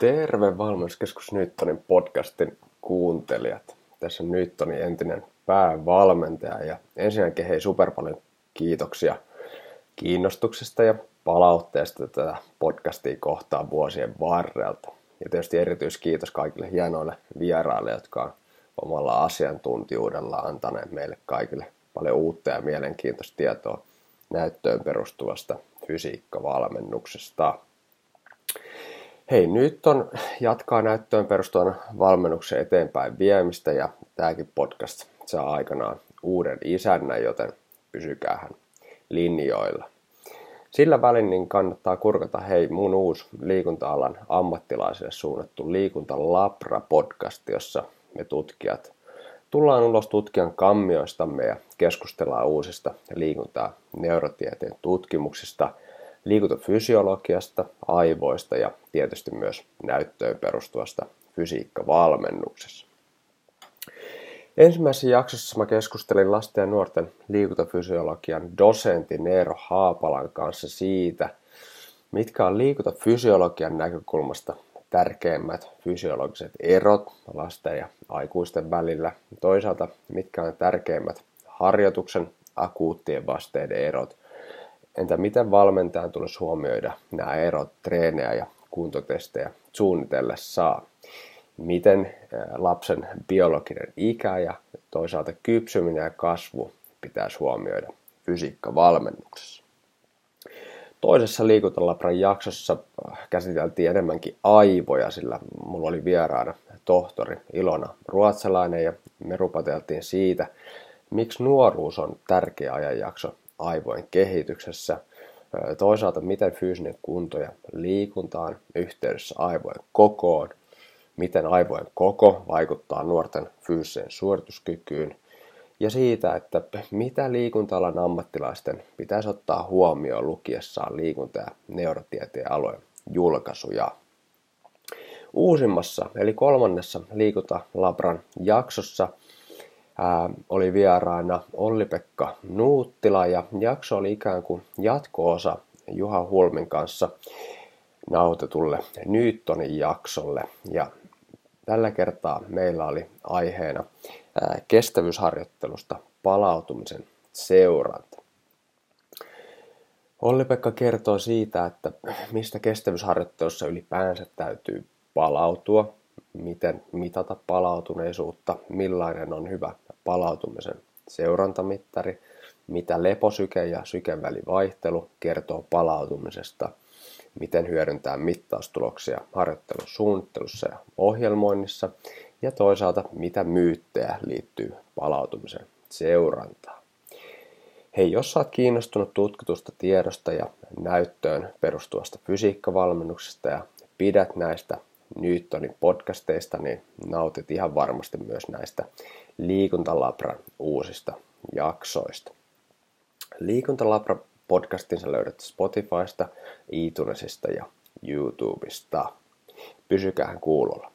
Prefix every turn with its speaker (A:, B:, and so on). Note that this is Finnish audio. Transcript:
A: Terve Valmennuskeskus Nyttonin podcastin kuuntelijat. Tässä on Nyttonin entinen päävalmentaja ja ensinnäkin hei super paljon kiitoksia kiinnostuksesta ja palautteesta tätä podcastia kohtaan vuosien varrelta. Ja tietysti erityiskiitos kaikille hienoille vieraille, jotka on omalla asiantuntijuudella antaneet meille kaikille paljon uutta ja mielenkiintoista tietoa näyttöön perustuvasta fysiikkavalmennuksesta. Hei, nyt on jatkaa näyttöön perustuvan valmennuksen eteenpäin viemistä ja tämäkin podcast saa aikanaan uuden isännän, joten pysykäähän linjoilla. Sillä välin niin kannattaa kurkata hei mun uusi liikunta-alan ammattilaisille suunnattu Liikunta Labra podcast, jossa me tutkijat tullaan ulos tutkijan kammioistamme ja keskustellaan uusista liikuntaa neurotieteen tutkimuksista – liikuntafysiologiasta, aivoista ja tietysti myös näyttöön perustuvasta fysiikkavalmennuksessa. Ensimmäisessä jaksossa mä keskustelin lasten ja nuorten liikuntafysiologian dosentin Eero Haapalan kanssa siitä, mitkä on liikuntafysiologian näkökulmasta tärkeimmät fysiologiset erot lasten ja aikuisten välillä. Toisaalta mitkä on tärkeimmät harjoituksen akuuttien vasteiden erot Entä miten valmentajan tulisi huomioida nämä erot treenejä ja kuntotestejä suunnitellessaan? Miten lapsen biologinen ikä ja toisaalta kypsyminen ja kasvu pitäisi huomioida fysiikkavalmennuksessa? Toisessa liikuntalabran jaksossa käsiteltiin enemmänkin aivoja, sillä mulla oli vieraana tohtori Ilona Ruotsalainen ja me rupateltiin siitä, miksi nuoruus on tärkeä ajanjakso aivojen kehityksessä. Toisaalta miten fyysinen kunto ja liikunta on yhteydessä aivojen kokoon, miten aivojen koko vaikuttaa nuorten fyysiseen suorituskykyyn ja siitä, että mitä liikunta-alan ammattilaisten pitäisi ottaa huomioon lukiessaan liikunta- ja neurotieteen alojen julkaisuja. Uusimmassa eli kolmannessa liikuntalabran jaksossa – ää, oli vieraana Olli-Pekka Nuuttila ja jakso oli ikään kuin jatko-osa Juha Hulmin kanssa nautetulle Newtonin jaksolle. Ja tällä kertaa meillä oli aiheena ää, kestävyysharjoittelusta palautumisen seuranta. Olli-Pekka kertoo siitä, että mistä kestävyysharjoittelussa ylipäänsä täytyy palautua, miten mitata palautuneisuutta, millainen on hyvä palautumisen seurantamittari, mitä leposyke ja sykevälivaihtelu kertoo palautumisesta, miten hyödyntää mittaustuloksia harjoittelun suunnittelussa ja ohjelmoinnissa ja toisaalta mitä myyttejä liittyy palautumisen seurantaan. Hei, jos olet kiinnostunut tutkitusta tiedosta ja näyttöön perustuvasta fysiikkavalmennuksesta ja pidät näistä Newtonin podcasteista, niin nautit ihan varmasti myös näistä Liikuntalabran uusista jaksoista. Liikuntalabra podcastinsa löydät Spotifysta, iTunesista ja YouTubesta. Pysykää kuulolla.